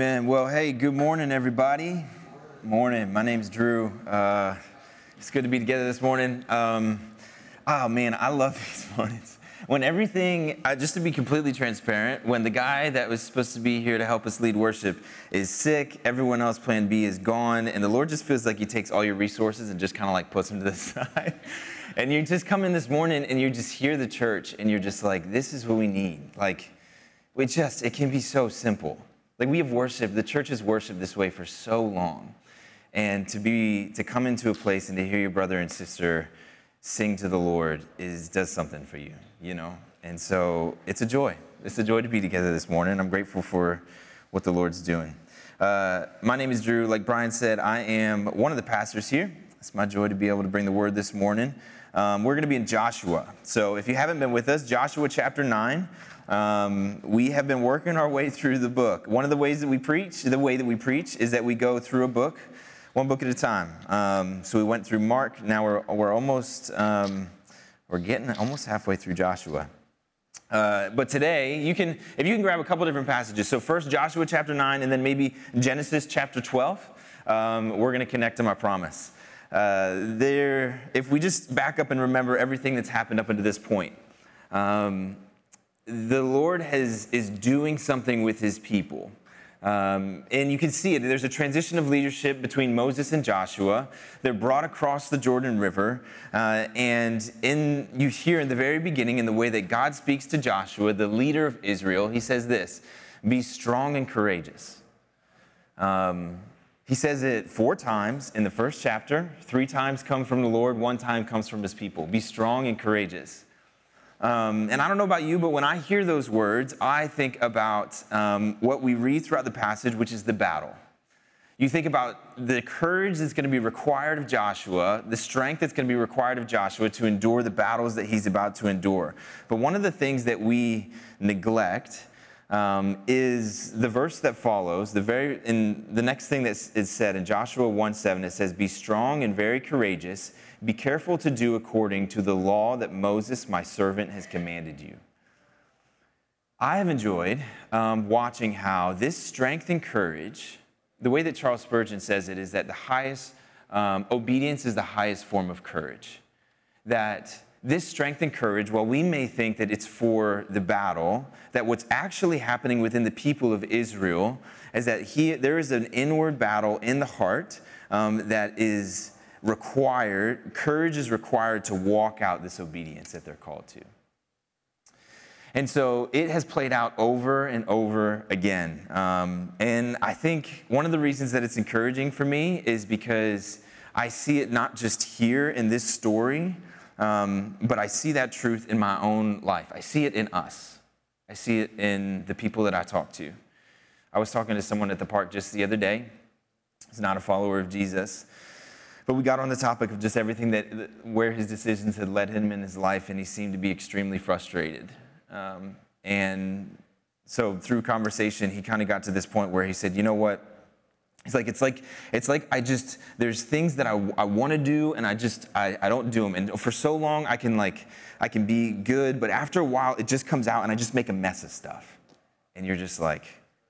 Amen. Well, hey, good morning, everybody. Morning. My name's Drew. Uh, it's good to be together this morning. Um, oh, man, I love these mornings. When everything, uh, just to be completely transparent, when the guy that was supposed to be here to help us lead worship is sick, everyone else, plan B, is gone, and the Lord just feels like He takes all your resources and just kind of like puts them to the side. and you just come in this morning and you just hear the church and you're just like, this is what we need. Like, we just, it can be so simple. Like we have worshiped, the church has worshiped this way for so long. And to be, to come into a place and to hear your brother and sister sing to the Lord is, does something for you, you know? And so it's a joy. It's a joy to be together this morning. I'm grateful for what the Lord's doing. Uh, my name is Drew. Like Brian said, I am one of the pastors here. It's my joy to be able to bring the word this morning. Um, we're going to be in Joshua. So if you haven't been with us, Joshua chapter 9. Um, we have been working our way through the book. One of the ways that we preach, the way that we preach, is that we go through a book, one book at a time. Um, so we went through Mark. Now we're, we're almost um, we're getting almost halfway through Joshua. Uh, but today, you can if you can grab a couple different passages. So first Joshua chapter nine, and then maybe Genesis chapter twelve. Um, we're going to connect them. I promise. Uh, there, if we just back up and remember everything that's happened up until this point. Um, the Lord has, is doing something with his people. Um, and you can see it. There's a transition of leadership between Moses and Joshua. They're brought across the Jordan River. Uh, and in, you hear in the very beginning, in the way that God speaks to Joshua, the leader of Israel, he says this Be strong and courageous. Um, he says it four times in the first chapter. Three times come from the Lord, one time comes from his people. Be strong and courageous. Um, and I don't know about you, but when I hear those words, I think about um, what we read throughout the passage, which is the battle. You think about the courage that's going to be required of Joshua, the strength that's going to be required of Joshua to endure the battles that he's about to endure. But one of the things that we neglect um, is the verse that follows. The very in the next thing that is said in Joshua 1 7, it says, Be strong and very courageous be careful to do according to the law that Moses, my servant, has commanded you. I have enjoyed um, watching how this strength and courage, the way that Charles Spurgeon says it, is that the highest, um, obedience is the highest form of courage. That this strength and courage, while we may think that it's for the battle, that what's actually happening within the people of Israel is that he, there is an inward battle in the heart um, that is required, courage is required to walk out this obedience that they're called to. And so it has played out over and over again. Um, and I think one of the reasons that it's encouraging for me is because I see it not just here in this story, um, but I see that truth in my own life. I see it in us. I see it in the people that I talk to. I was talking to someone at the park just the other day. He's not a follower of Jesus. But we got on the topic of just everything that, where his decisions had led him in his life, and he seemed to be extremely frustrated. Um, and so through conversation, he kind of got to this point where he said, you know what? It's like, it's like, it's like I just, there's things that I, I want to do and I just, I, I don't do them. And for so long, I can like, I can be good, but after a while, it just comes out and I just make a mess of stuff. And you're just like,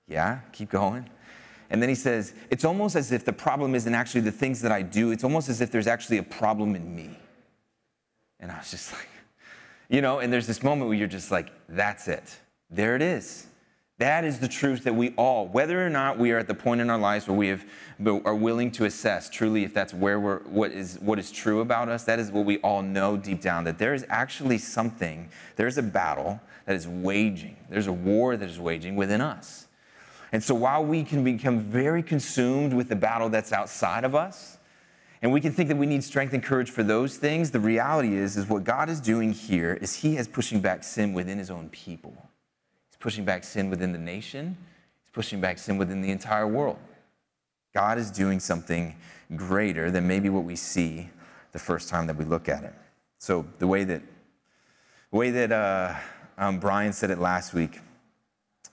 yeah, keep going. And then he says, It's almost as if the problem isn't actually the things that I do, it's almost as if there's actually a problem in me. And I was just like, you know, and there's this moment where you're just like, That's it. There it is. That is the truth that we all, whether or not we are at the point in our lives where we have, are willing to assess truly if that's where we're, what is, what is true about us, that is what we all know deep down, that there is actually something, there's a battle that is waging, there's a war that is waging within us. And so while we can become very consumed with the battle that's outside of us, and we can think that we need strength and courage for those things, the reality is, is what God is doing here is He is pushing back sin within His own people. He's pushing back sin within the nation. He's pushing back sin within the entire world. God is doing something greater than maybe what we see the first time that we look at it. So the way that, the way that uh, um, Brian said it last week,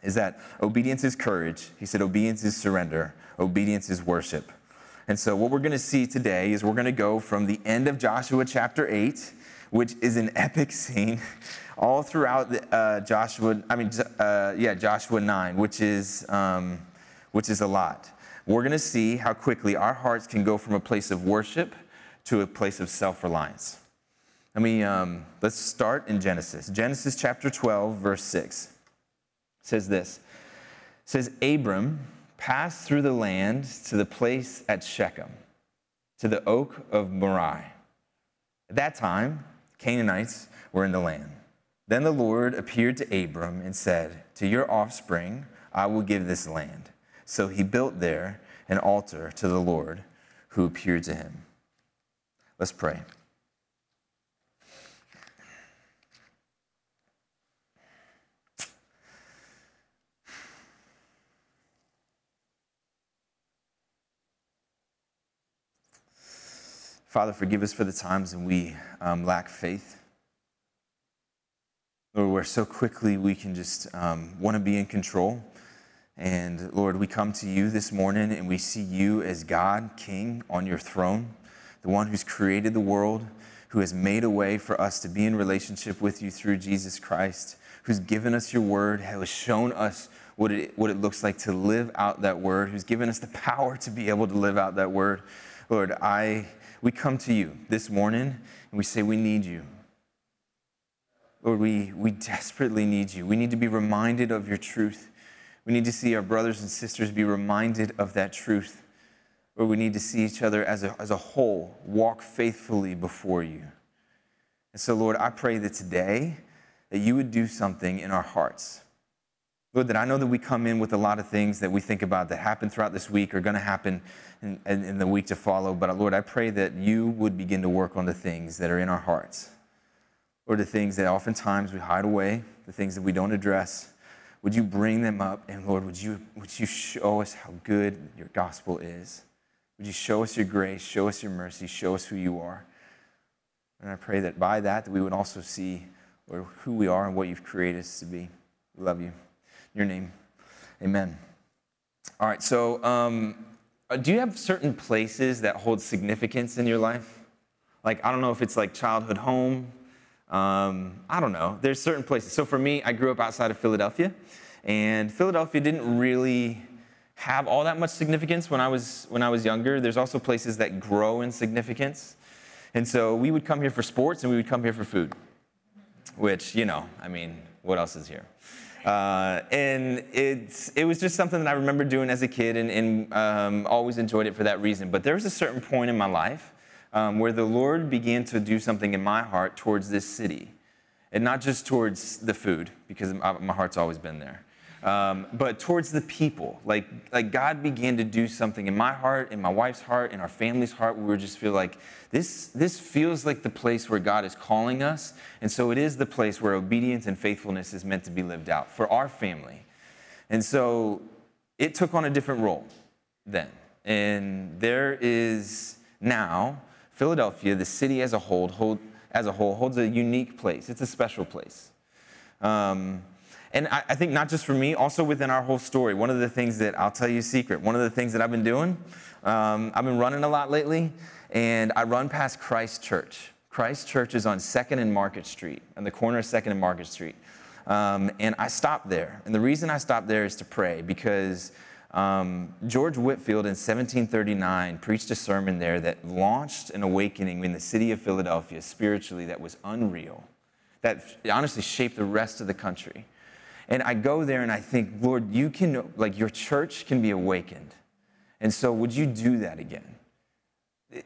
is that obedience is courage. He said obedience is surrender, obedience is worship. And so, what we're going to see today is we're going to go from the end of Joshua chapter 8. which is an epic scene all throughout the, uh, Joshua, I mean, uh, yeah, Joshua 9, which is, um, which is a lot. We're going to see how quickly our hearts can go from a place of worship to a place of self reliance. Let me, um, let's start in Genesis. Genesis chapter 12, verse 6 says this. It says, Abram passed through the land to the place at Shechem, to the oak of Moreh. At that time, Canaanites were in the land. Then the Lord appeared to Abram and said, To your offspring I will give this land. So he built there an altar to the Lord who appeared to him. Let's pray. Father, forgive us for the times when we um, lack faith. Lord, where so quickly we can just um, want to be in control. And Lord, we come to you this morning and we see you as God, King, on your throne, the one who's created the world, who has made a way for us to be in relationship with you through Jesus Christ, who's given us your word, who has shown us what it, what it looks like to live out that word, who's given us the power to be able to live out that word. Lord, I we come to you this morning and we say, We need you. Lord, we, we desperately need you. We need to be reminded of your truth. We need to see our brothers and sisters be reminded of that truth. Lord, we need to see each other as a, as a whole, walk faithfully before you. And so, Lord, I pray that today that you would do something in our hearts. That I know that we come in with a lot of things that we think about that happen throughout this week are going to happen in, in, in, the week to follow. But Lord, I pray that you would begin to work on the things that are in our hearts, or the things that oftentimes we hide away, the things that we don't address. Would you bring them up? And Lord, would you, would you show us how good your gospel is? Would you show us your grace, show us your mercy, show us who you are? And I pray that by that, that we would also see Lord, who we are and what you've created us to be. We love you your name. Amen. All right, so um, uh, do you have certain places that hold significance in your life? Like, I don't know if it's like childhood home. Um, I don't know. There's certain places. So for me, I grew up outside of Philadelphia, and Philadelphia didn't really have all that much significance when I was when I was younger. There's also places that grow in significance, and so we would come here for sports, and we would come here for food. Which you know, I mean, what else is here? Uh, and it's, it was just something that I remember doing as a kid and, and um, always enjoyed it for that reason. But there was a certain point in my life um, where the Lord began to do something in my heart towards this city. And not just towards the food, because my heart's always been there um, but towards the people. Like, like God began to do something in my heart, in my wife's heart, in our family's heart, we just feel like this, this feels like the place where God is calling us. And so it is the place where obedience and faithfulness is meant to be lived out for our family. And so it took on a different role then. And there is now Philadelphia, the city as a whole, hold, as a whole holds a unique place. It's a special place. Um, and I, I, think not just for me, also within our whole story. One of the things that I'll tell you a secret. One of the things that I've been doing, um, I've been running a lot lately, and I run past Christ Church. Christ Church is on Second and Market Street, on the corner of Second and Market Street. Um, and I stopped there. And the reason I stopped there is to pray because um, George Whitefield in 1739 preached a sermon there that launched an awakening in the city of Philadelphia spiritually that was unreal, that honestly shaped the rest of the country. And I go there and I think, Lord, you can, like, your church can be awakened. And so, would you do that again?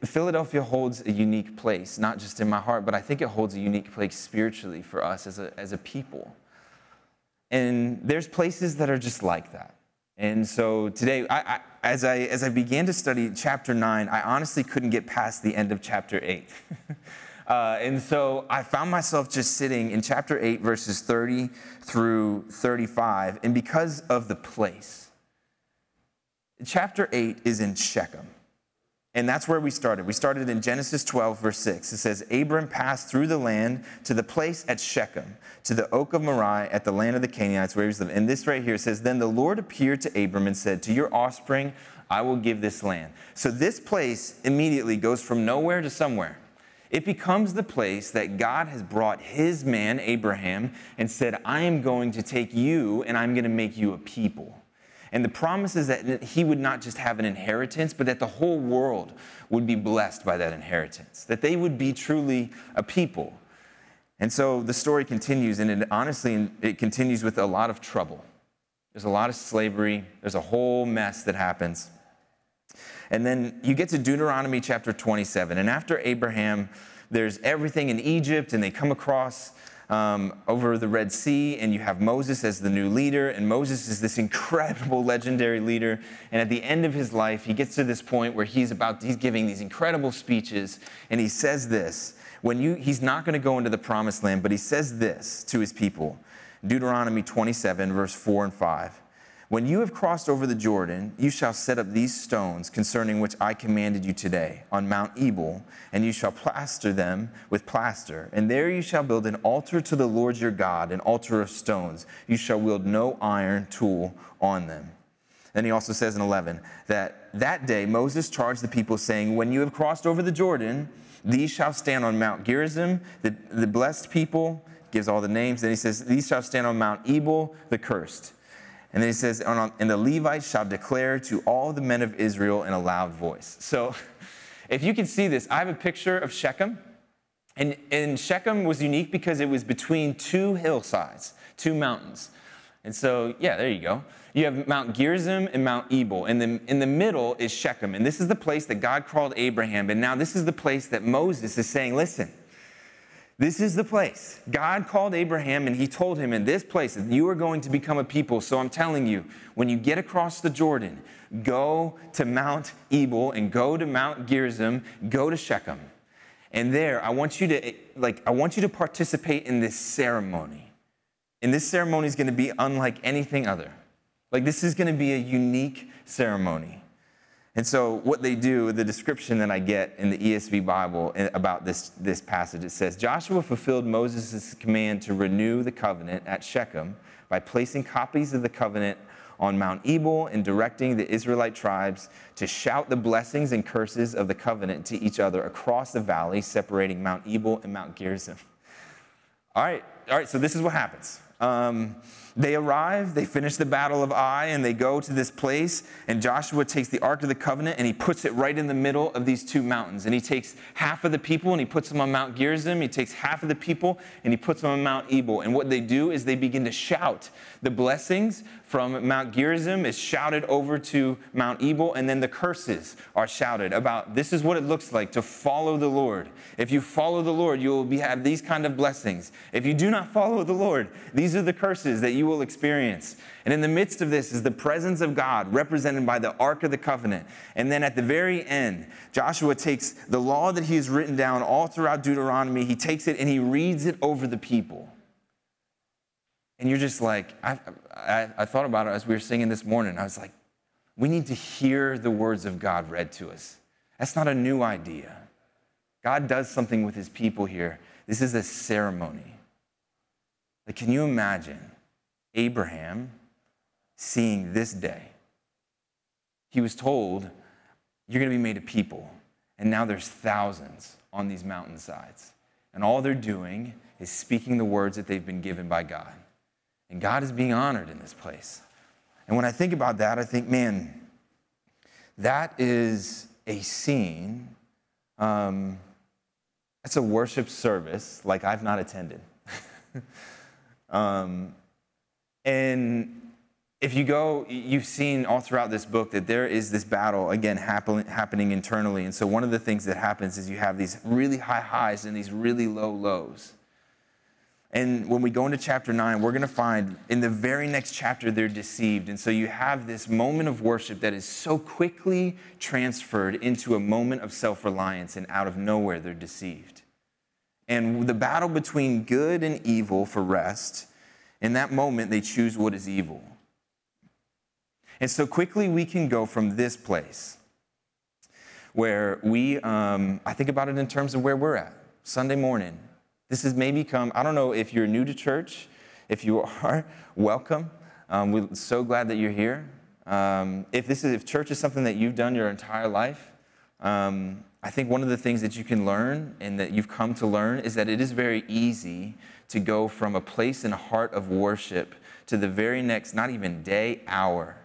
Philadelphia holds a unique place, not just in my heart, but I think it holds a unique place spiritually for us as a, as a people. And there's places that are just like that. And so today, I, I, as, I, as I began to study chapter 9, I honestly couldn't get past the end of chapter 8. Uh, and so I found myself just sitting in chapter 8, verses 30 through 35. And because of the place, chapter 8 is in Shechem. And that's where we started. We started in Genesis 12, verse 6. It says, Abram passed through the land to the place at Shechem, to the oak of Moreh at the land of the Canaanites where he was living. And this right here says, Then the Lord appeared to Abram and said, To your offspring I will give this land. So this place immediately goes from nowhere to somewhere. It becomes the place that God has brought his man, Abraham, and said, I am going to take you and I'm going to make you a people. And the promise is that he would not just have an inheritance, but that the whole world would be blessed by that inheritance, that they would be truly a people. And so the story continues, and it, honestly, it continues with a lot of trouble. There's a lot of slavery, there's a whole mess that happens. And then you get to Deuteronomy chapter 27. And after Abraham, there's everything in Egypt, and they come across um, over the Red Sea, and you have Moses as the new leader. And Moses is this incredible, legendary leader. And at the end of his life, he gets to this point where he's about, he's giving these incredible speeches, and he says this. When you, he's not going to go into the promised land, but he says this to his people Deuteronomy 27, verse 4 and 5. When you have crossed over the Jordan, you shall set up these stones concerning which I commanded you today on Mount Ebal, and you shall plaster them with plaster. And there you shall build an altar to the Lord your God, an altar of stones. You shall wield no iron tool on them. Then he also says in 11 that that day Moses charged the people, saying, When you have crossed over the Jordan, these shall stand on Mount Gerizim, the, the blessed people, gives all the names. Then he says, These shall stand on Mount Ebal, the cursed. And then he says, and the Levites shall declare to all the men of Israel in a loud voice. So if you can see this, I have a picture of Shechem. And, and Shechem was unique because it was between two hillsides, two mountains. And so, yeah, there you go. You have Mount Gerizim and Mount Ebal. And then in the middle is Shechem. And this is the place that God called Abraham. And now this is the place that Moses is saying, listen, this is the place. God called Abraham and he told him in this place you are going to become a people. So I'm telling you, when you get across the Jordan, go to Mount Ebal and go to Mount Gerizim, go to Shechem. And there, I want you to like I want you to participate in this ceremony. And this ceremony is going to be unlike anything other. Like this is going to be a unique ceremony. And so, what they do, the description that I get in the ESV Bible about this, this passage, it says Joshua fulfilled Moses' command to renew the covenant at Shechem by placing copies of the covenant on Mount Ebal and directing the Israelite tribes to shout the blessings and curses of the covenant to each other across the valley separating Mount Ebal and Mount Gerizim. All right, all right, so this is what happens. Um, they arrive, they finish the Battle of Ai, and they go to this place. And Joshua takes the Ark of the Covenant and he puts it right in the middle of these two mountains. And he takes half of the people and he puts them on Mount Gerizim. He takes half of the people and he puts them on Mount Ebal. And what they do is they begin to shout the blessings from Mount Gerizim is shouted over to Mount Ebal, and then the curses are shouted about this is what it looks like to follow the Lord. If you follow the Lord, you will be, have these kind of blessings. If you do not follow the Lord, these are the curses that you will experience. And in the midst of this is the presence of God represented by the Ark of the Covenant. And then at the very end, Joshua takes the law that he has written down all throughout Deuteronomy, he takes it and he reads it over the people. And you're just like, I, I, I, thought about it as we were singing this morning. I was like, we need to hear the words of God read to us. That's not a new idea. God does something with his people here. This is a ceremony. Like, can you imagine Abraham seeing this day? He was told, You're going to be made a people. And now there's thousands on these mountainsides. And all they're doing is speaking the words that they've been given by God. And God is being honored in this place. And when I think about that, I think, man, that is a scene. Um, that's a worship service like I've not attended. um, and if you go, you've seen all throughout this book that there is this battle, again, happen, happening internally. And so one of the things that happens is you have these really high highs and these really low lows. And when we go into chapter 9, we're going to find in the very next chapter they're deceived. And so you have this moment of worship that is so quickly transferred into a moment of self reliance, and out of nowhere they're deceived. And the battle between good and evil for rest, in that moment they choose what is evil. And so quickly we can go from this place where we, um, I think about it in terms of where we're at Sunday morning this has maybe come, I don't know if you're new to church. If you are, welcome. Um, we're so glad that you're here. Um, if this is if church is something that you've done your entire life, um, I think one of the things that you can learn and that you've come to learn is that it is very easy to go from a place and heart of worship to the very next, not even day, hour,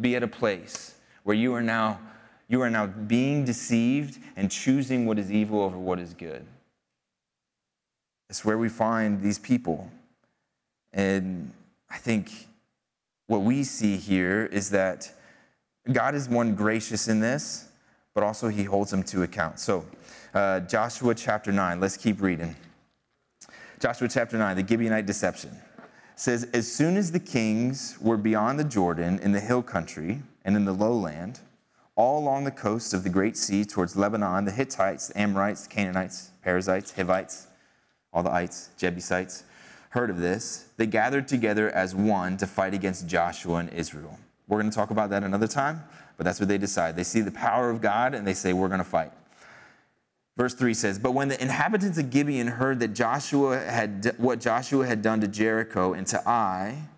be at a place where you are now you are now being deceived and choosing what is evil over what is good. It's where we find these people. And I think what we see here is that God is one gracious in this, but also he holds them to account. So, uh, Joshua chapter 9, let's keep reading. Joshua chapter 9, the Gibeonite deception says, As soon as the kings were beyond the Jordan in the hill country and in the lowland, all along the coast of the Great Sea towards Lebanon, the Hittites, the Amorites, the Canaanites, Perizzites, Hivites, all the ites, Jebusites, heard of this. They gathered together as one to fight against Joshua and Israel. We're going to talk about that another time, but that's what they decide. They see the power of God and they say, We're going to fight. Verse 3 says, But when the inhabitants of Gibeon heard that Joshua had what Joshua had done to Jericho and to Ai,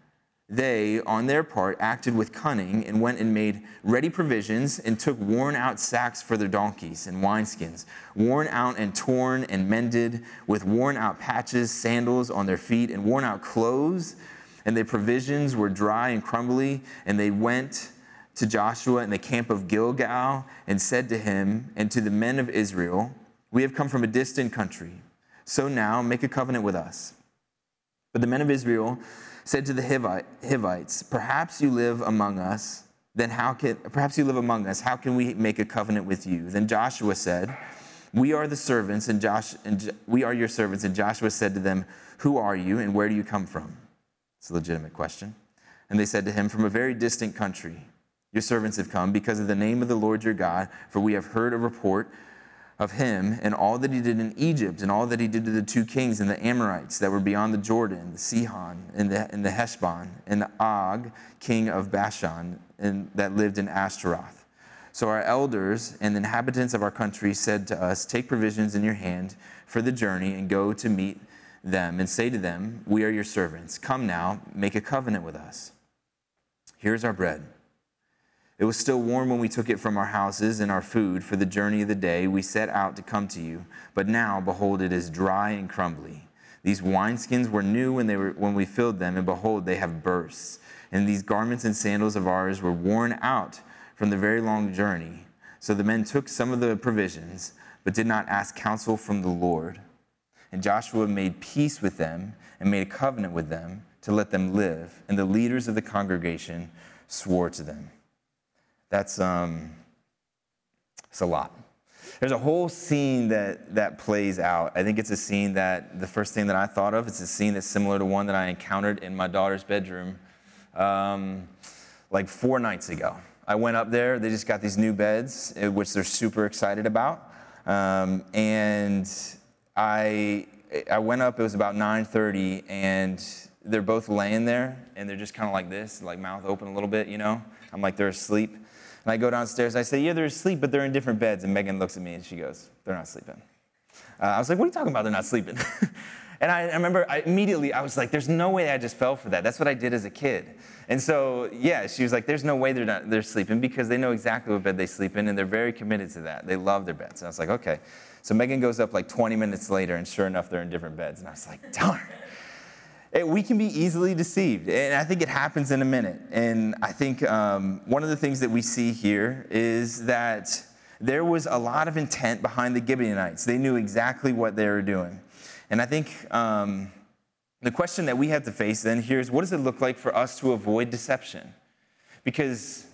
they, on their part, acted with cunning and went and made ready provisions and took worn out sacks for their donkeys and wineskins, worn out and torn and mended, with worn out patches, sandals on their feet, and worn out clothes. And their provisions were dry and crumbly. And they went to Joshua in the camp of Gilgal and said to him and to the men of Israel, We have come from a distant country. So now make a covenant with us. But the men of Israel, said to the Hivites, Perhaps you live among us, then how can, perhaps you live among us, how can we make a covenant with you? Then Joshua said, We are the servants, and, Josh, and we are your servants. And Joshua said to them, Who are you, and where do you come from? It's a legitimate question. And they said to him, From a very distant country. Your servants have come because of the name of the Lord your God, for we have heard a report of him and all that he did in Egypt and all that he did to the two kings and the Amorites that were beyond the Jordan, the Sihon and the, and the Heshbon and the Og, king of Bashan, and that lived in Ashtaroth. So our elders and the inhabitants of our country said to us, Take provisions in your hand for the journey and go to meet them and say to them, We are your servants. Come now, make a covenant with us. Here's our bread it was still warm when we took it from our houses and our food for the journey of the day. We set out to come to you, but now, behold, it is dry and crumbly. These wineskins were new when, they were, when we filled them, and behold, they have burst. And these garments and sandals of ours were worn out from the very long journey. So the men took some of the provisions, but did not ask counsel from the Lord. And Joshua made peace with them and made a covenant with them to let them live. And the leaders of the congregation swore to them. That's um, it's a lot. There's a whole scene that, that plays out. I think it's a scene that the first thing that I thought of, it's a scene that's similar to one that I encountered in my daughter's bedroom um, like four nights ago. I went up there, they just got these new beds, eh, which they're super excited about. Um, and I, I went up, it was about 9.30, and they're both laying there, and they're just kind of like this, like mouth open a little bit, you know? I'm like, they're asleep. And I go downstairs, I say, Yeah, they're asleep, but they're in different beds. And Megan looks at me and she goes, They're not sleeping. Uh, I was like, What are you talking about? They're not sleeping. and I, I remember I, immediately, I was like, There's no way I just fell for that. That's what I did as a kid. And so, yeah, she was like, There's no way they're, not, they're sleeping because they know exactly what bed they sleep in and they're very committed to that. They love their beds. And I was like, Okay. So Megan goes up like 20 minutes later, and sure enough, they're in different beds. And I was like, Darn. It, we can be easily deceived, and I think it happens in a minute. And I think um, one of the things that we see here is that there was a lot of intent behind the Gibeonites. They knew exactly what they were doing. And I think um, the question that we have to face then here is what does it look like for us to avoid deception? Because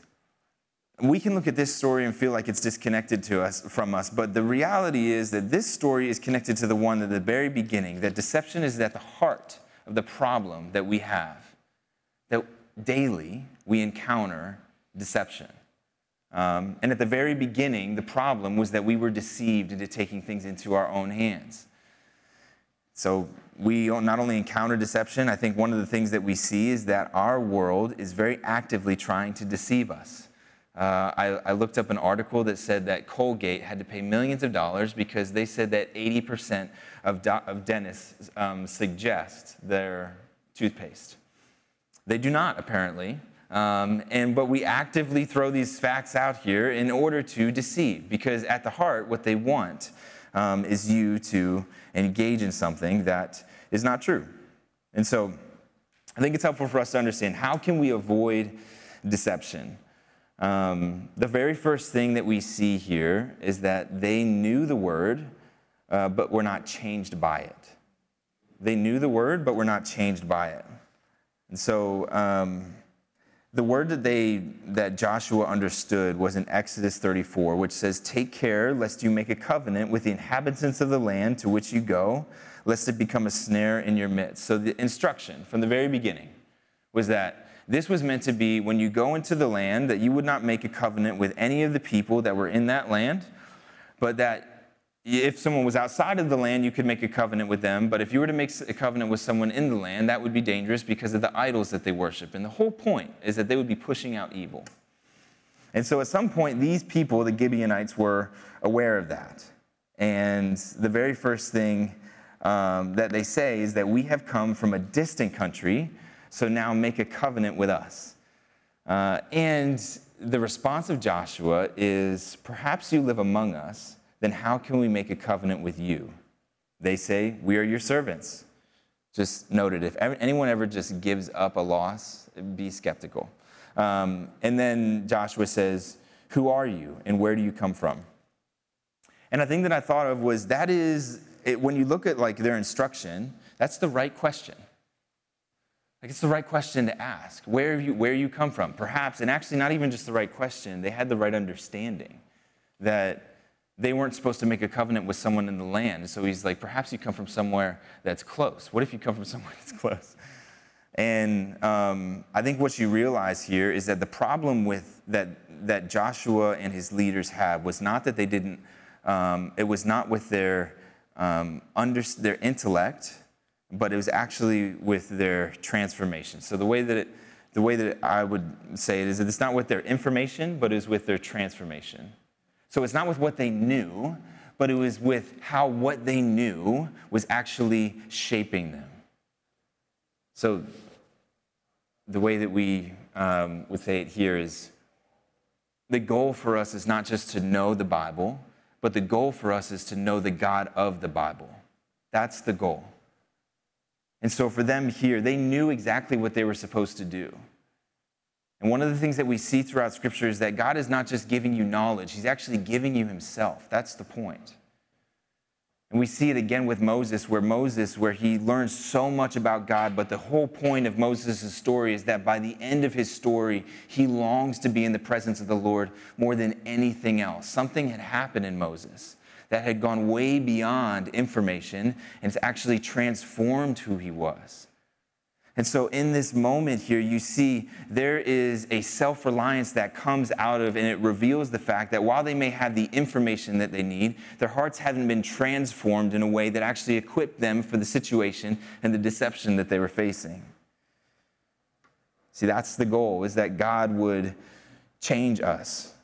we can look at this story and feel like it's disconnected to us from us, but the reality is that this story is connected to the one at the very beginning, that deception is at the heart of the problem that we have. That daily we encounter deception. Um, and at the very beginning, the problem was that we were deceived into taking things into our own hands. So we not only encounter deception, I think one of the things that we see is that our world is very actively trying to deceive us. Uh, I, I, looked up an article that said that Colgate had to pay millions of dollars because they said that 80% of, do, of dentists um, suggest their toothpaste. They do not, apparently. Um, and but we actively throw these facts out here in order to deceive, because at the heart, what they want um, is you to engage in something that is not true. And so, I think it's helpful for us to understand how can we avoid deception. Um, the very first thing that we see here is that they knew the word, uh, but were not changed by it. They knew the word, but were not changed by it. And so, um, the word that they that Joshua understood was in Exodus 34, which says, "Take care lest you make a covenant with the inhabitants of the land to which you go, lest it become a snare in your midst." So the instruction from the very beginning was that this was meant to be when you go into the land that you would not make a covenant with any of the people that were in that land, but that if someone was outside of the land, you could make a covenant with them. But if you were to make a covenant with someone in the land, that would be dangerous because of the idols that they worship. And the whole point is that they would be pushing out evil. And so at some point, these people, the Gibeonites, were aware of that. And the very first thing um, that they say is that we have come from a distant country, so now make a covenant with us. Uh, and the response of Joshua is perhaps you live among us then how can we make a covenant with you? They say, We are your servants. Just noted, if anyone ever just gives up a loss, be skeptical. Um, and then Joshua says, Who are you and where do you come from? And a thing that I thought of was that is, it, when you look at like their instruction, that's the right question. Like it's the right question to ask. Where you where you come from? Perhaps, and actually not even just the right question, they had the right understanding that they weren't supposed to make a covenant with someone in the land. So he's like, perhaps you come from somewhere that's close. What if you come from somewhere that's close? And um, I think what you realize here is that the problem with that, that Joshua and his leaders had was not that they didn't, um, it was not with their, um, under, their intellect, but it was actually with their transformation. So the way that it, the way that I would say it is that it's not with their information, but it is with their transformation. So it's not with what they knew, but it was with how what they knew was actually shaping them. So the way that we um, would say it here is the goal for us is not just to know the Bible, but the goal for us is to know the God of the Bible. That's the goal. And so for them here, they knew exactly what they were supposed to do. And one of the things that we see throughout Scripture is that God is not just giving you knowledge, He's actually giving you Himself. That's the point. And we see it again with Moses, where Moses, where he learns so much about God, but the whole point of Moses' story is that by the end of his story, he longs to be in the presence of the Lord more than anything else. Something had happened in Moses that had gone way beyond information and it's actually transformed who he was. And so, in this moment here, you see there is a self reliance that comes out of, and it reveals the fact that while they may have the information that they need, their hearts haven't been transformed in a way that actually equipped them for the situation and the deception that they were facing. See, that's the goal, is that God would change us.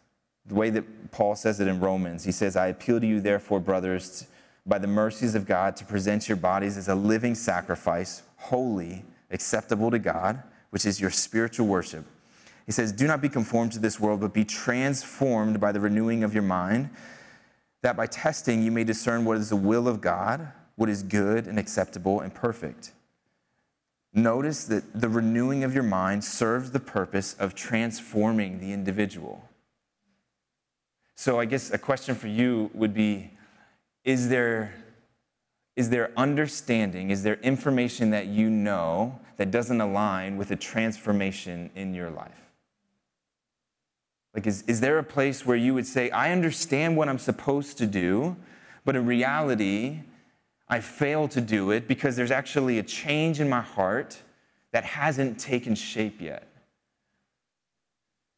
The way that Paul says it in Romans, he says, I appeal to you, therefore, brothers, by the mercies of God, to present your bodies as a living sacrifice, holy acceptable to God, which is your spiritual worship. He says, Do not be conformed to this world, but be transformed by the renewing of your mind, that by testing you may discern what is the will of God, what is good and acceptable and perfect. Notice that the renewing of your mind serves the purpose of transforming the individual. So, I guess a question for you would be Is there is there understanding, is there information that you know that doesn't align with a transformation in your life? Like, is, is there a place where you would say, I understand what I'm supposed to do, but in reality, I fail to do it because there's actually a change in my heart that hasn't taken shape yet?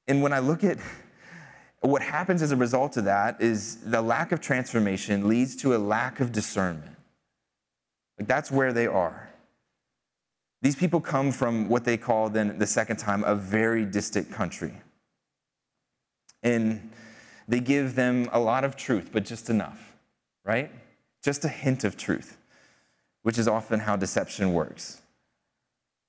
And when I look at what happens as a result of that, is the lack of transformation leads to a lack of discernment. That's where they are. These people come from what they call then the second time a very distant country. And they give them a lot of truth, but just enough, right? Just a hint of truth, which is often how deception works.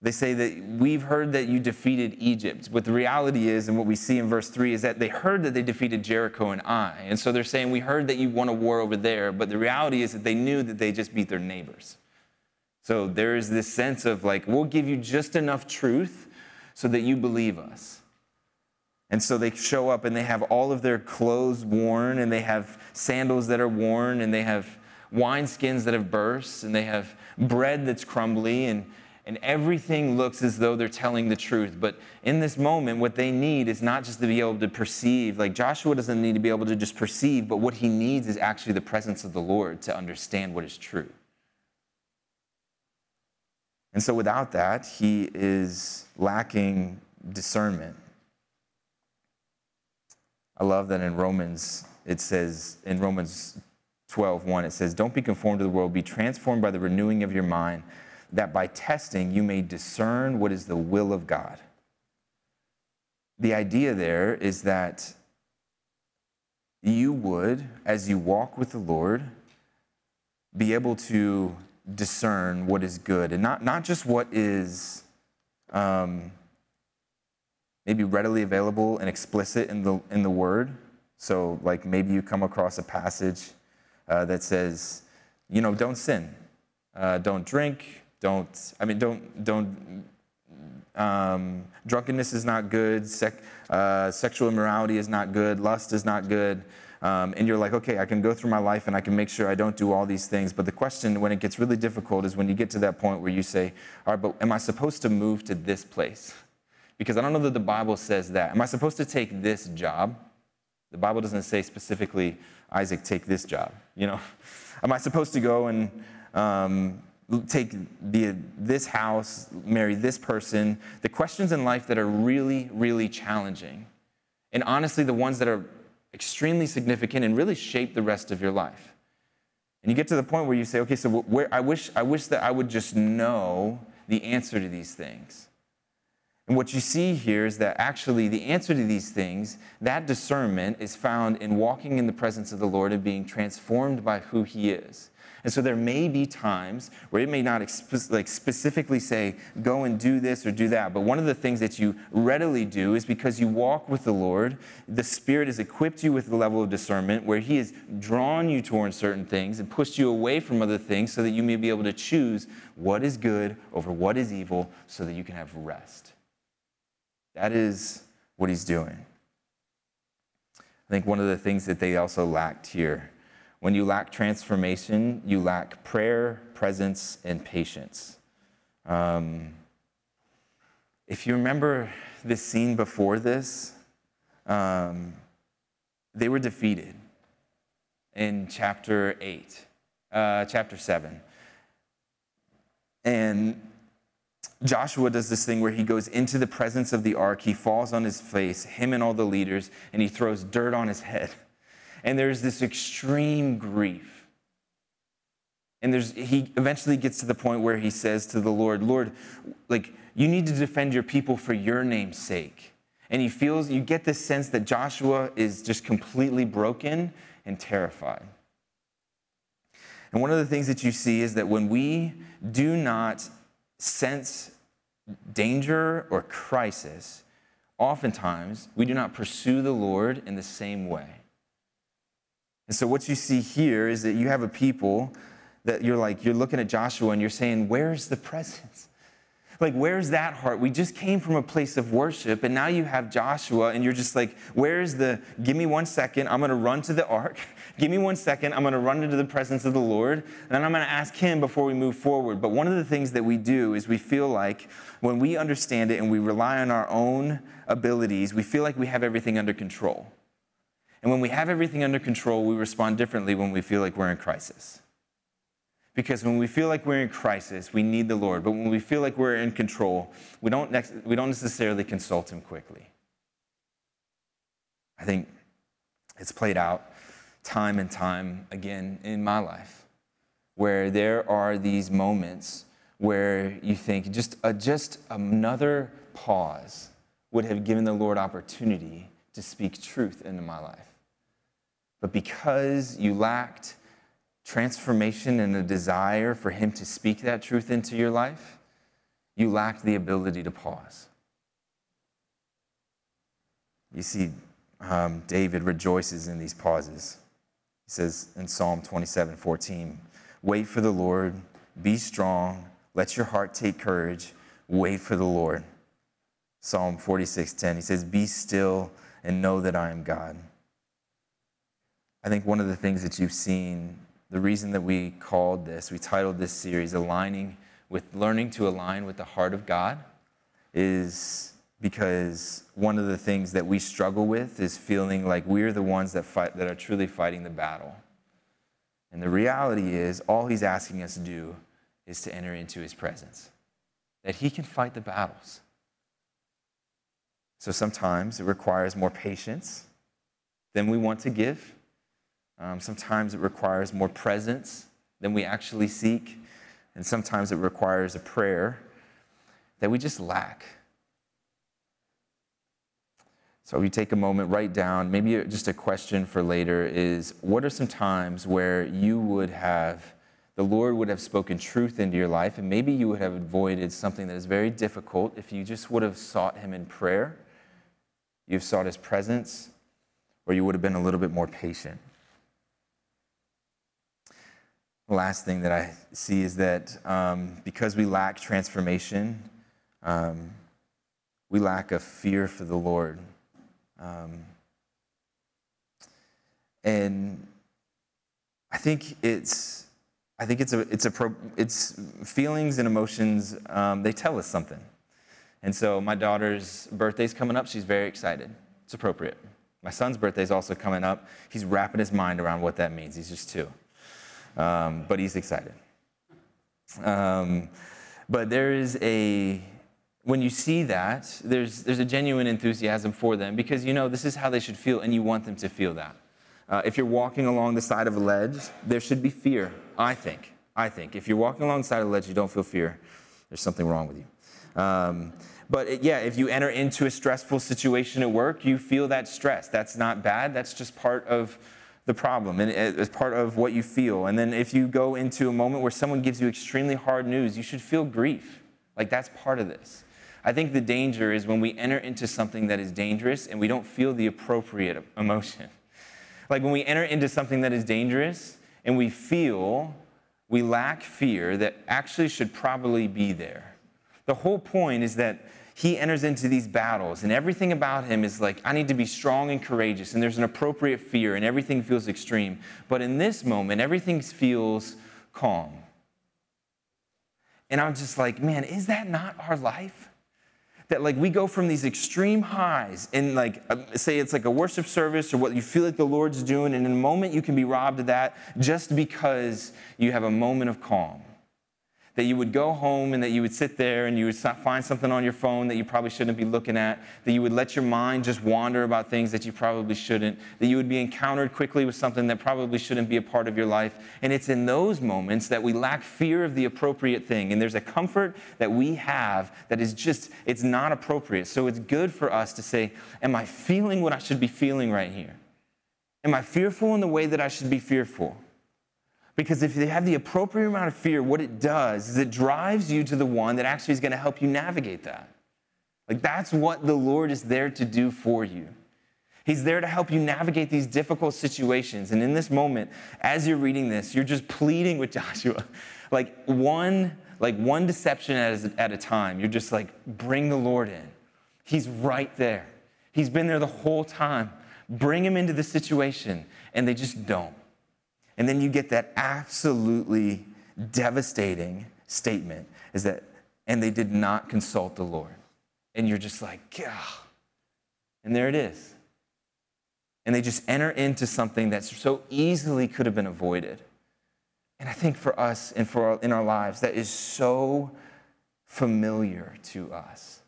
They say that we've heard that you defeated Egypt. What the reality is, and what we see in verse 3, is that they heard that they defeated Jericho and Ai. And so they're saying, We heard that you won a war over there. But the reality is that they knew that they just beat their neighbors. So there is this sense of like, we'll give you just enough truth so that you believe us. And so they show up and they have all of their clothes worn, and they have sandals that are worn, and they have wineskins that have burst, and they have bread that's crumbly, and and everything looks as though they're telling the truth. But in this moment, what they need is not just to be able to perceive. Like Joshua doesn't need to be able to just perceive, but what he needs is actually the presence of the Lord to understand what is true. And so without that, he is lacking discernment. I love that in Romans, it says, in Romans 12, 1, it says, Don't be conformed to the world, be transformed by the renewing of your mind that by testing you may discern what is the will of God. The idea there is that you would, as you walk with the Lord, be able to discern what is good and not, not just what is um, maybe readily available and explicit in the, in the Word. So, like maybe you come across a passage uh, that says, you know, don't sin, uh, don't drink, don't, I mean, don't, don't, um, drunkenness is not good, sec, uh, sexual immorality is not good, lust is not good. Um, and you're like, okay, I can go through my life and I can make sure I don't do all these things. But the question, when it gets really difficult, is when you get to that point where you say, all right, but am I supposed to move to this place? Because I don't know that the Bible says that. Am I supposed to take this job? The Bible doesn't say specifically, Isaac, take this job. You know, am I supposed to go and um, take the, this house, marry this person, the questions in life that are really, really challenging. And honestly, the ones that are extremely significant and really shape the rest of your life. And you get to the point where you say, okay, so where, I, wish, I wish that I would just know the answer to these things. And what you see here is that actually the answer to these things, that discernment is found in walking in the presence of the Lord and being transformed by who He is. And so there may be times where it may not like specifically say, go and do this or do that. But one of the things that you readily do is because you walk with the Lord, the Spirit has equipped you with the level of discernment where He has drawn you towards certain things and pushed you away from other things so that you may be able to choose what is good over what is evil so that you can have rest. That is what He's doing. I think one of the things that they also lacked here when you lack transformation, you lack prayer, presence, and patience. Um, if you remember the scene before this, um, they were defeated in chapter 8, uh, chapter 7. And Joshua does this thing where he goes into the presence of the ark, he falls on his face, him and all the leaders, and he throws dirt on his head and there's this extreme grief. And there's, he eventually gets to the point where he says to the Lord, Lord, like, you need to defend your people for your name's sake. And he feels, you get this sense that Joshua is just completely broken and terrified. And one of the things that you see is that when we do not sense danger or crisis, oftentimes we do not pursue the Lord in the same way. And so, what you see here is that you have a people that you're like, you're looking at Joshua and you're saying, Where's the presence? Like, where's that heart? We just came from a place of worship, and now you have Joshua, and you're just like, Where's the, give me one second, I'm gonna run to the ark. give me one second, I'm gonna run into the presence of the Lord, and then I'm gonna ask Him before we move forward. But one of the things that we do is we feel like when we understand it and we rely on our own abilities, we feel like we have everything under control. And when we have everything under control, we respond differently when we feel like we're in crisis. Because when we feel like we're in crisis, we need the Lord. But when we feel like we're in control, we don't, we don't necessarily consult Him quickly. I think it's played out time and time again in my life where there are these moments where you think just, a, just another pause would have given the Lord opportunity to speak truth into my life. But because you lacked transformation and a desire for Him to speak that truth into your life, you lacked the ability to pause. You see, um, David rejoices in these pauses. He says in Psalm 27 14, Wait for the Lord, be strong, let your heart take courage, wait for the Lord. Psalm 46 10, he says, Be still and know that I am God. I think one of the things that you've seen, the reason that we called this, we titled this series, Aligning with Learning to Align with the Heart of God, is because one of the things that we struggle with is feeling like we're the ones that fight that are truly fighting the battle. And the reality is all he's asking us to do is to enter into his presence. That he can fight the battles. So sometimes it requires more patience than we want to give. Um, sometimes it requires more presence than we actually seek. And sometimes it requires a prayer that we just lack. So if you take a moment, write down, maybe just a question for later is what are some times where you would have, the Lord would have spoken truth into your life, and maybe you would have avoided something that is very difficult if you just would have sought Him in prayer, you've sought His presence, or you would have been a little bit more patient. The last thing that I see is that um, because we lack transformation, um, we lack a fear for the Lord. Um, and I think it's, I think it's a, it's a, pro, it's feelings and emotions. Um, they tell us something. And so my daughter's birthday's coming up. She's very excited. It's appropriate. My son's birthday's also coming up. He's wrapping his mind around what that means. He's just two, um, but he's excited. Um, but there is a when you see that, there's, there's a genuine enthusiasm for them because you know this is how they should feel and you want them to feel that. Uh, if you're walking along the side of a ledge, there should be fear, I think. I think. If you're walking along the side of the ledge, you don't feel fear, there's something wrong with you. Um, but it, yeah, if you enter into a stressful situation at work, you feel that stress. That's not bad, that's just part of the problem and it's part of what you feel. And then if you go into a moment where someone gives you extremely hard news, you should feel grief. Like that's part of this. I think the danger is when we enter into something that is dangerous and we don't feel the appropriate emotion. Like when we enter into something that is dangerous and we feel we lack fear that actually should probably be there. The whole point is that he enters into these battles, and everything about him is like, I need to be strong and courageous, and there's an appropriate fear, and everything feels extreme. But in this moment, everything feels calm. And I'm just like, man, is that not our life? that like we go from these extreme highs and like uh, say it's like a worship service or what you feel like the lord's doing and in a moment you can be robbed of that just because you have a moment of calm that you would go home and that you would sit there and you would find something on your phone that you probably shouldn't be looking at, that you would let your mind just wander about things that you probably shouldn't, that you would be encountered quickly with something that probably shouldn't be a part of your life. And it's in those moments that we lack fear of the appropriate thing. And there's a comfort that we have that is just, it's not appropriate. So it's good for us to say, Am I feeling what I should be feeling right here? Am I fearful in the way that I should be fearful? Because if you have the appropriate amount of fear, what it does is it drives you to the one that actually is going to help you navigate that. Like that's what the Lord is there to do for you. He's there to help you navigate these difficult situations. And in this moment, as you're reading this, you're just pleading with Joshua. Like one, like one deception at a, at a time. You're just like, bring the Lord in. He's right there. He's been there the whole time. Bring him into the situation. And they just don't. And then you get that absolutely devastating statement is that, and they did not consult the Lord. And you're just like, yeah. And there it is. And they just enter into something that so easily could have been avoided. And I think for us and for our, in our lives, that is so familiar to us.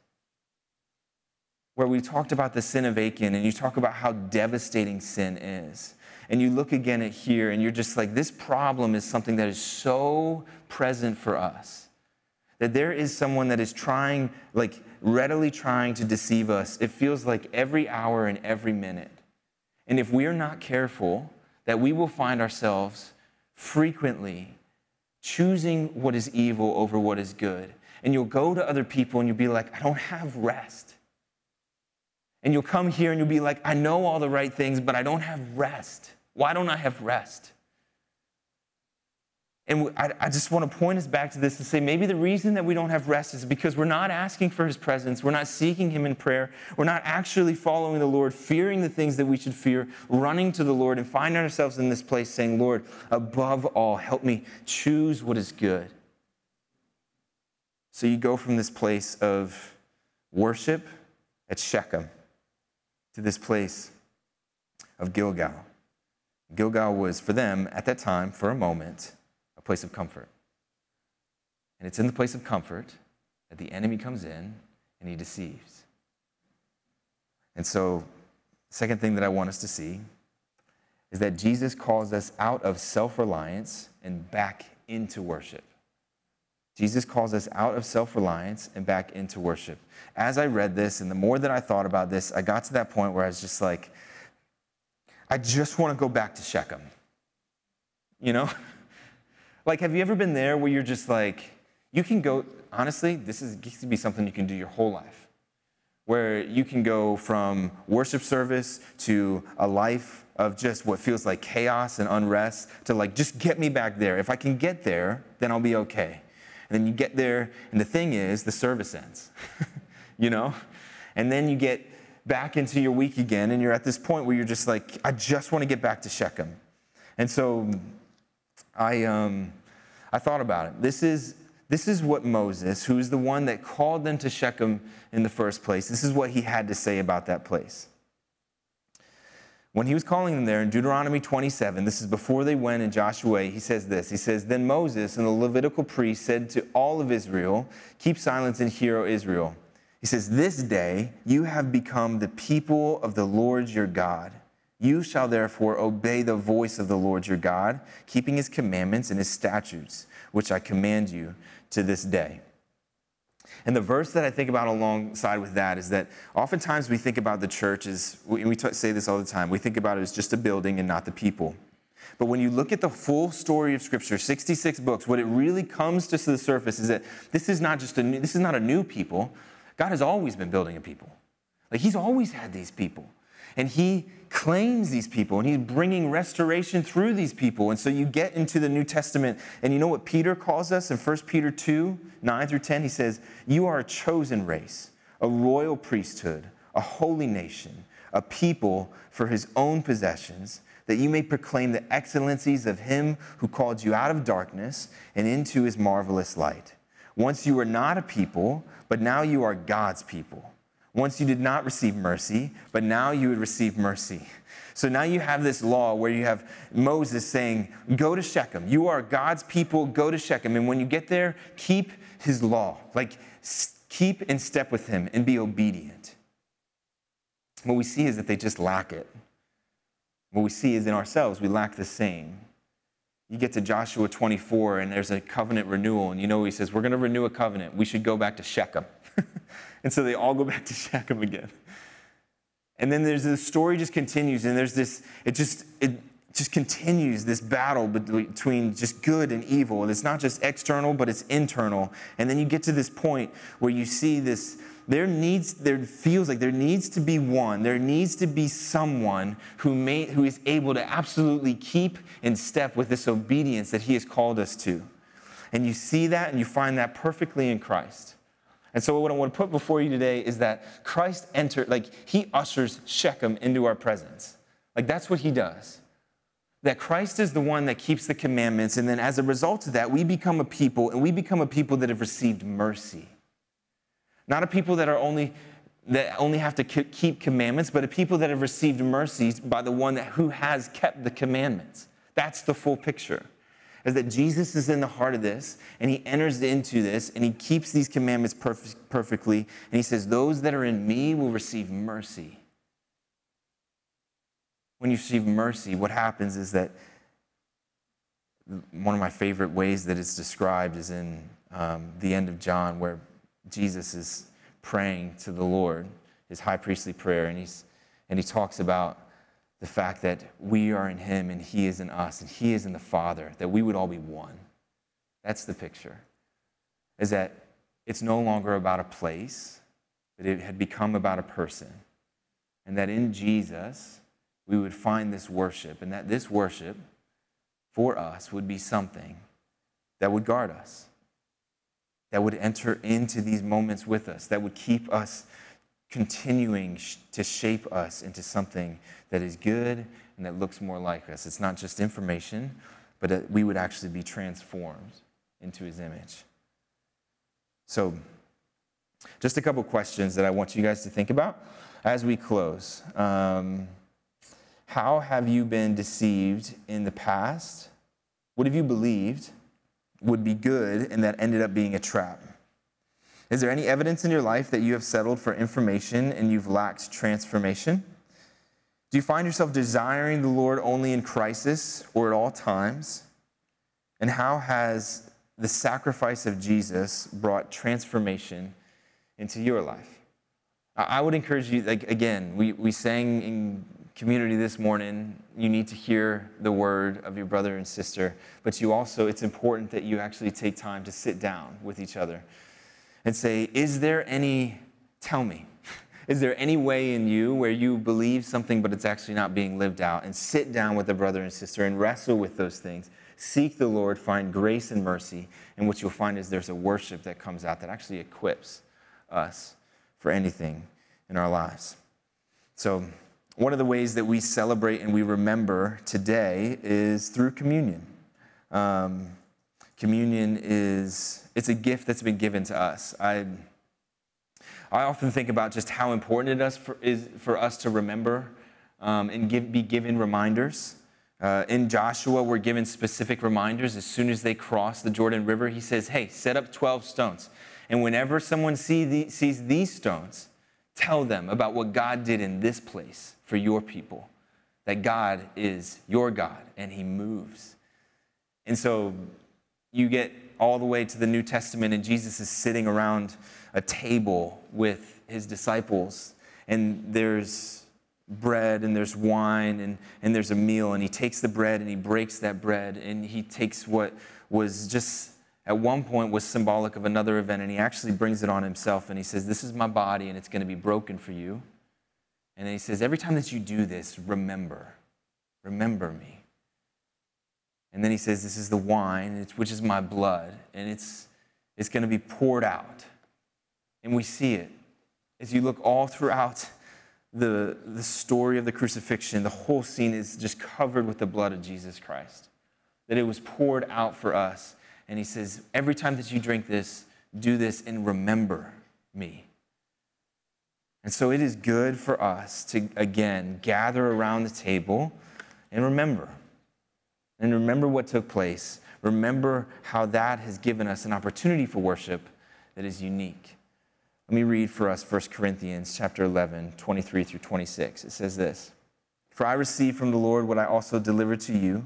Where we talked about the sin of Achan, and you talk about how devastating sin is and you look again at here and you're just like, this problem is something that is so present for us. That there is someone that is trying, like readily trying to deceive us. It feels like every hour and every minute. And if we are not careful, that we will find ourselves frequently choosing what is evil over what is good and you'll go to other people and you'll be like, I don't have rest. And you'll come here and you'll be like, I know all the right things, but I don't have rest. Why don't I have rest? And I, just want to point us back to this and say maybe the reason that we don't have rest is because we're not asking for his presence. We're not seeking him in prayer. We're not actually following the Lord, fearing the things that we should fear, running to the Lord and finding ourselves in this place saying, Lord, above all, help me choose what is good. So you go from this place of worship at Shechem to this place of Gilgal. Gilgal was for them at that time, for a moment, a place of comfort. And it's in the place of comfort that the enemy comes in and he deceives. And so, second thing that I want us to see is that Jesus calls us out of self reliance and back into worship. Jesus calls us out of self reliance and back into worship. As I read this, and the more that I thought about this, I got to that point where I was just like, I just want to go back to Shechem. You know? Like, have you ever been there where you're just like, you can go, honestly, this is gets to be something you can do your whole life. Where you can go from worship service to a life of just what feels like chaos and unrest to like, just get me back there. If I can get there, then I'll be okay. And then you get there, and the thing is, the service ends, you know? And then you get back into your week again, and you're at this point where you're just like, I just want to get back to Shechem. And so I, um, I thought about it. This is, this is what Moses, who is the one that called them to Shechem in the first place, this is what he had to say about that place. When he was calling them there in Deuteronomy 27, this is before they went in Joshua, he says this. He says, Then Moses and the Levitical priest said to all of Israel, Keep silence and hear, O Israel. He says, This day you have become the people of the Lord your God. You shall therefore obey the voice of the Lord your God, keeping his commandments and his statutes, which I command you to this day. And the verse that I think about alongside with that is that oftentimes we think about the church as, we say this all the time, we think about it as just a building and not the people. But when you look at the full story of Scripture, 66 books, what it really comes to the surface is that this is not just a new, this is not a new people. God has always been building a people. Like He's always had these people. And he claims these people and he's bringing restoration through these people. And so you get into the New Testament, and you know what Peter calls us in 1 Peter 2 9 through 10? He says, You are a chosen race, a royal priesthood, a holy nation, a people for his own possessions, that you may proclaim the excellencies of him who called you out of darkness and into his marvelous light. Once you were not a people, but now you are God's people. Once you did not receive mercy, but now you would receive mercy. So now you have this law where you have Moses saying, Go to Shechem. You are God's people, go to Shechem. And when you get there, keep his law. Like, keep in step with him and be obedient. What we see is that they just lack it. What we see is in ourselves, we lack the same. You get to Joshua 24, and there's a covenant renewal, and you know, he says, We're going to renew a covenant. We should go back to Shechem. And so they all go back to Shechem again. And then there's the story just continues, and there's this, it just, it just continues this battle between just good and evil. And it's not just external, but it's internal. And then you get to this point where you see this, there needs, there feels like there needs to be one, there needs to be someone who, may, who is able to absolutely keep in step with this obedience that he has called us to. And you see that and you find that perfectly in Christ. And so, what I want to put before you today is that Christ entered, like, he ushers Shechem into our presence. Like, that's what he does. That Christ is the one that keeps the commandments. And then, as a result of that, we become a people, and we become a people that have received mercy. Not a people that are only that only have to keep commandments, but a people that have received mercies by the one that, who has kept the commandments. That's the full picture is that Jesus is in the heart of this and he enters into this and he keeps these commandments perf- perfectly. And he says, Those that are in me will receive mercy. When you receive mercy, what happens is that one of my favorite ways that it's described is in um, the end of John, where Jesus is praying to the Lord, his high priestly prayer, and, he's, and he talks about the fact that we are in Him and He is in us and He is in the Father, that we would all be one. That's the picture. Is that it's no longer about a place, but it had become about a person. And that in Jesus, we would find this worship, and that this worship for us would be something that would guard us, that would enter into these moments with us, that would keep us continuing to shape us into something that is good and that looks more like us. It's not just information, but that we would actually be transformed into his image. So, just a couple questions that I want you guys to think about as we close. Um, how have you been deceived in the past? What have you believed would be good and that ended up being a trap? Is there any evidence in your life that you have settled for information and you've lacked transformation? Do you find yourself desiring the Lord only in crisis or at all times? And how has the sacrifice of Jesus brought transformation into your life? I would encourage you, like, again, we, we sang in community this morning, you need to hear the word of your brother and sister, but you also, it's important that you actually take time to sit down with each other and say, Is there any, tell me, is there any way in you where you believe something but it's actually not being lived out? And sit down with a brother and sister and wrestle with those things. Seek the Lord, find grace and mercy, and what you'll find is there's a worship that comes out that actually equips us for anything in our lives. So, one of the ways that we celebrate and we remember today is through communion. Um, communion is it's a gift that's been given to us. I I often think about just how important it is for, is for us to remember um, and give, be given reminders. Uh, in Joshua, we're given specific reminders. As soon as they cross the Jordan River, he says, Hey, set up 12 stones. And whenever someone see the, sees these stones, tell them about what God did in this place for your people. That God is your God and he moves. And so you get all the way to the New Testament, and Jesus is sitting around a table with his disciples, and there's bread and there's wine and, and there's a meal, and he takes the bread and he breaks that bread, and he takes what was just at one point was symbolic of another event, and he actually brings it on himself, and he says, This is my body, and it's going to be broken for you. And then he says, Every time that you do this, remember, remember me. And then he says, This is the wine, which is my blood, and it's, it's going to be poured out and we see it. As you look all throughout the, the story of the crucifixion, the whole scene is just covered with the blood of Jesus Christ. That it was poured out for us. And he says, Every time that you drink this, do this and remember me. And so it is good for us to, again, gather around the table and remember. And remember what took place. Remember how that has given us an opportunity for worship that is unique. Let me read for us 1 Corinthians chapter 11, 23 through 26. It says this For I received from the Lord what I also delivered to you.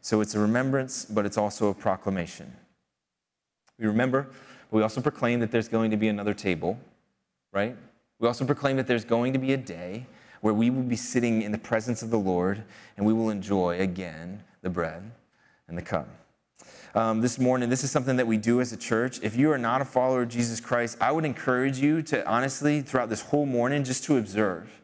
So it's a remembrance, but it's also a proclamation. We remember, but we also proclaim that there's going to be another table, right? We also proclaim that there's going to be a day where we will be sitting in the presence of the Lord and we will enjoy again the bread and the cup um, this morning. This is something that we do as a church. If you are not a follower of Jesus Christ, I would encourage you to honestly, throughout this whole morning, just to observe.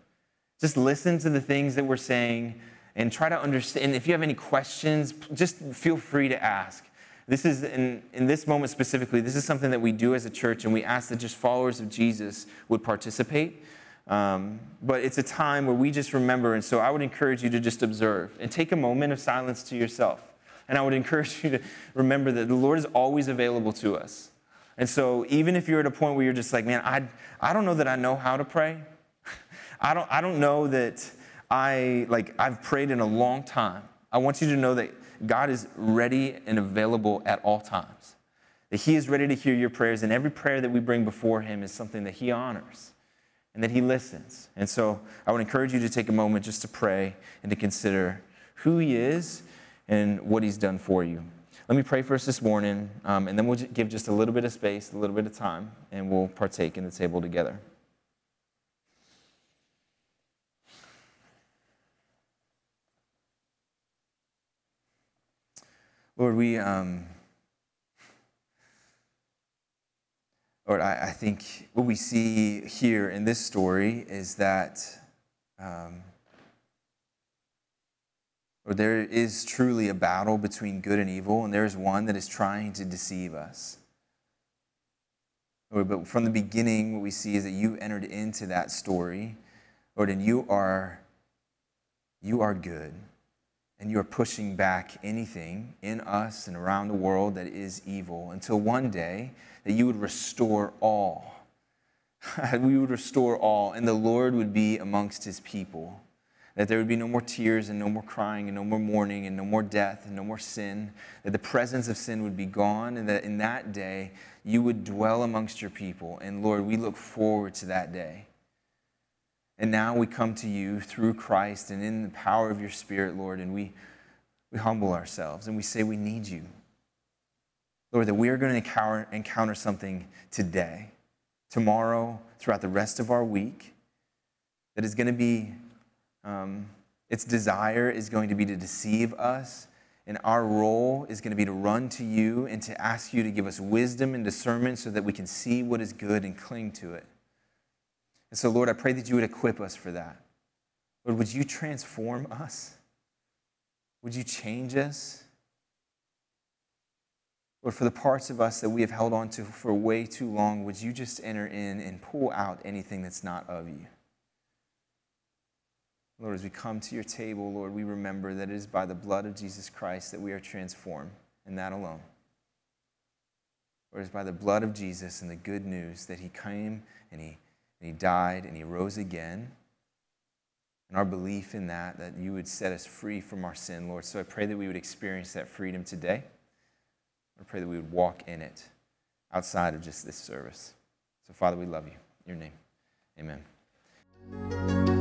Just listen to the things that we're saying and try to understand. And if you have any questions, just feel free to ask. This is, in, in this moment specifically, this is something that we do as a church, and we ask that just followers of Jesus would participate. Um, but it's a time where we just remember, and so I would encourage you to just observe and take a moment of silence to yourself. And I would encourage you to remember that the Lord is always available to us. And so even if you're at a point where you're just like, man, I, I don't know that I know how to pray. I don't, I don't know that I, like, I've prayed in a long time. I want you to know that God is ready and available at all times. that He is ready to hear your prayers, and every prayer that we bring before Him is something that He honors and that He listens. And so I would encourage you to take a moment just to pray and to consider who He is and what He's done for you. Let me pray for us this morning, um, and then we'll give just a little bit of space, a little bit of time, and we'll partake in the table together. Lord, we, um, Lord, I, I, think what we see here in this story is that, um, Lord, there is truly a battle between good and evil, and there is one that is trying to deceive us. Lord, but from the beginning, what we see is that you entered into that story, Lord, and you are, you are good and you are pushing back anything in us and around the world that is evil until one day that you would restore all. we would restore all, and the Lord would be amongst his people. That there would be no more tears and no more crying and no more mourning and no more death and no more sin. That the presence of sin would be gone, and that in that day you would dwell amongst your people. And Lord, we look forward to that day. And now we come to you through Christ and in the power of your Spirit, Lord, and we, we humble ourselves and we say we need you. Lord, that we are going to encounter, encounter something today, tomorrow, throughout the rest of our week, that is going to be, um, its desire is going to be to deceive us. And our role is going to be to run to you and to ask you to give us wisdom and discernment so that we can see what is good and cling to it. And so, Lord, I pray that you would equip us for that. Lord, would you transform us? Would you change us? Lord, for the parts of us that we have held on to for way too long, would you just enter in and pull out anything that's not of you? Lord, as we come to your table, Lord, we remember that it is by the blood of Jesus Christ that we are transformed, and that alone. Lord, it is by the blood of Jesus and the good news that he came and he and he died and he rose again. And our belief in that, that you would set us free from our sin, Lord. So I pray that we would experience that freedom today. I pray that we would walk in it outside of just this service. So, Father, we love you. In your name, amen.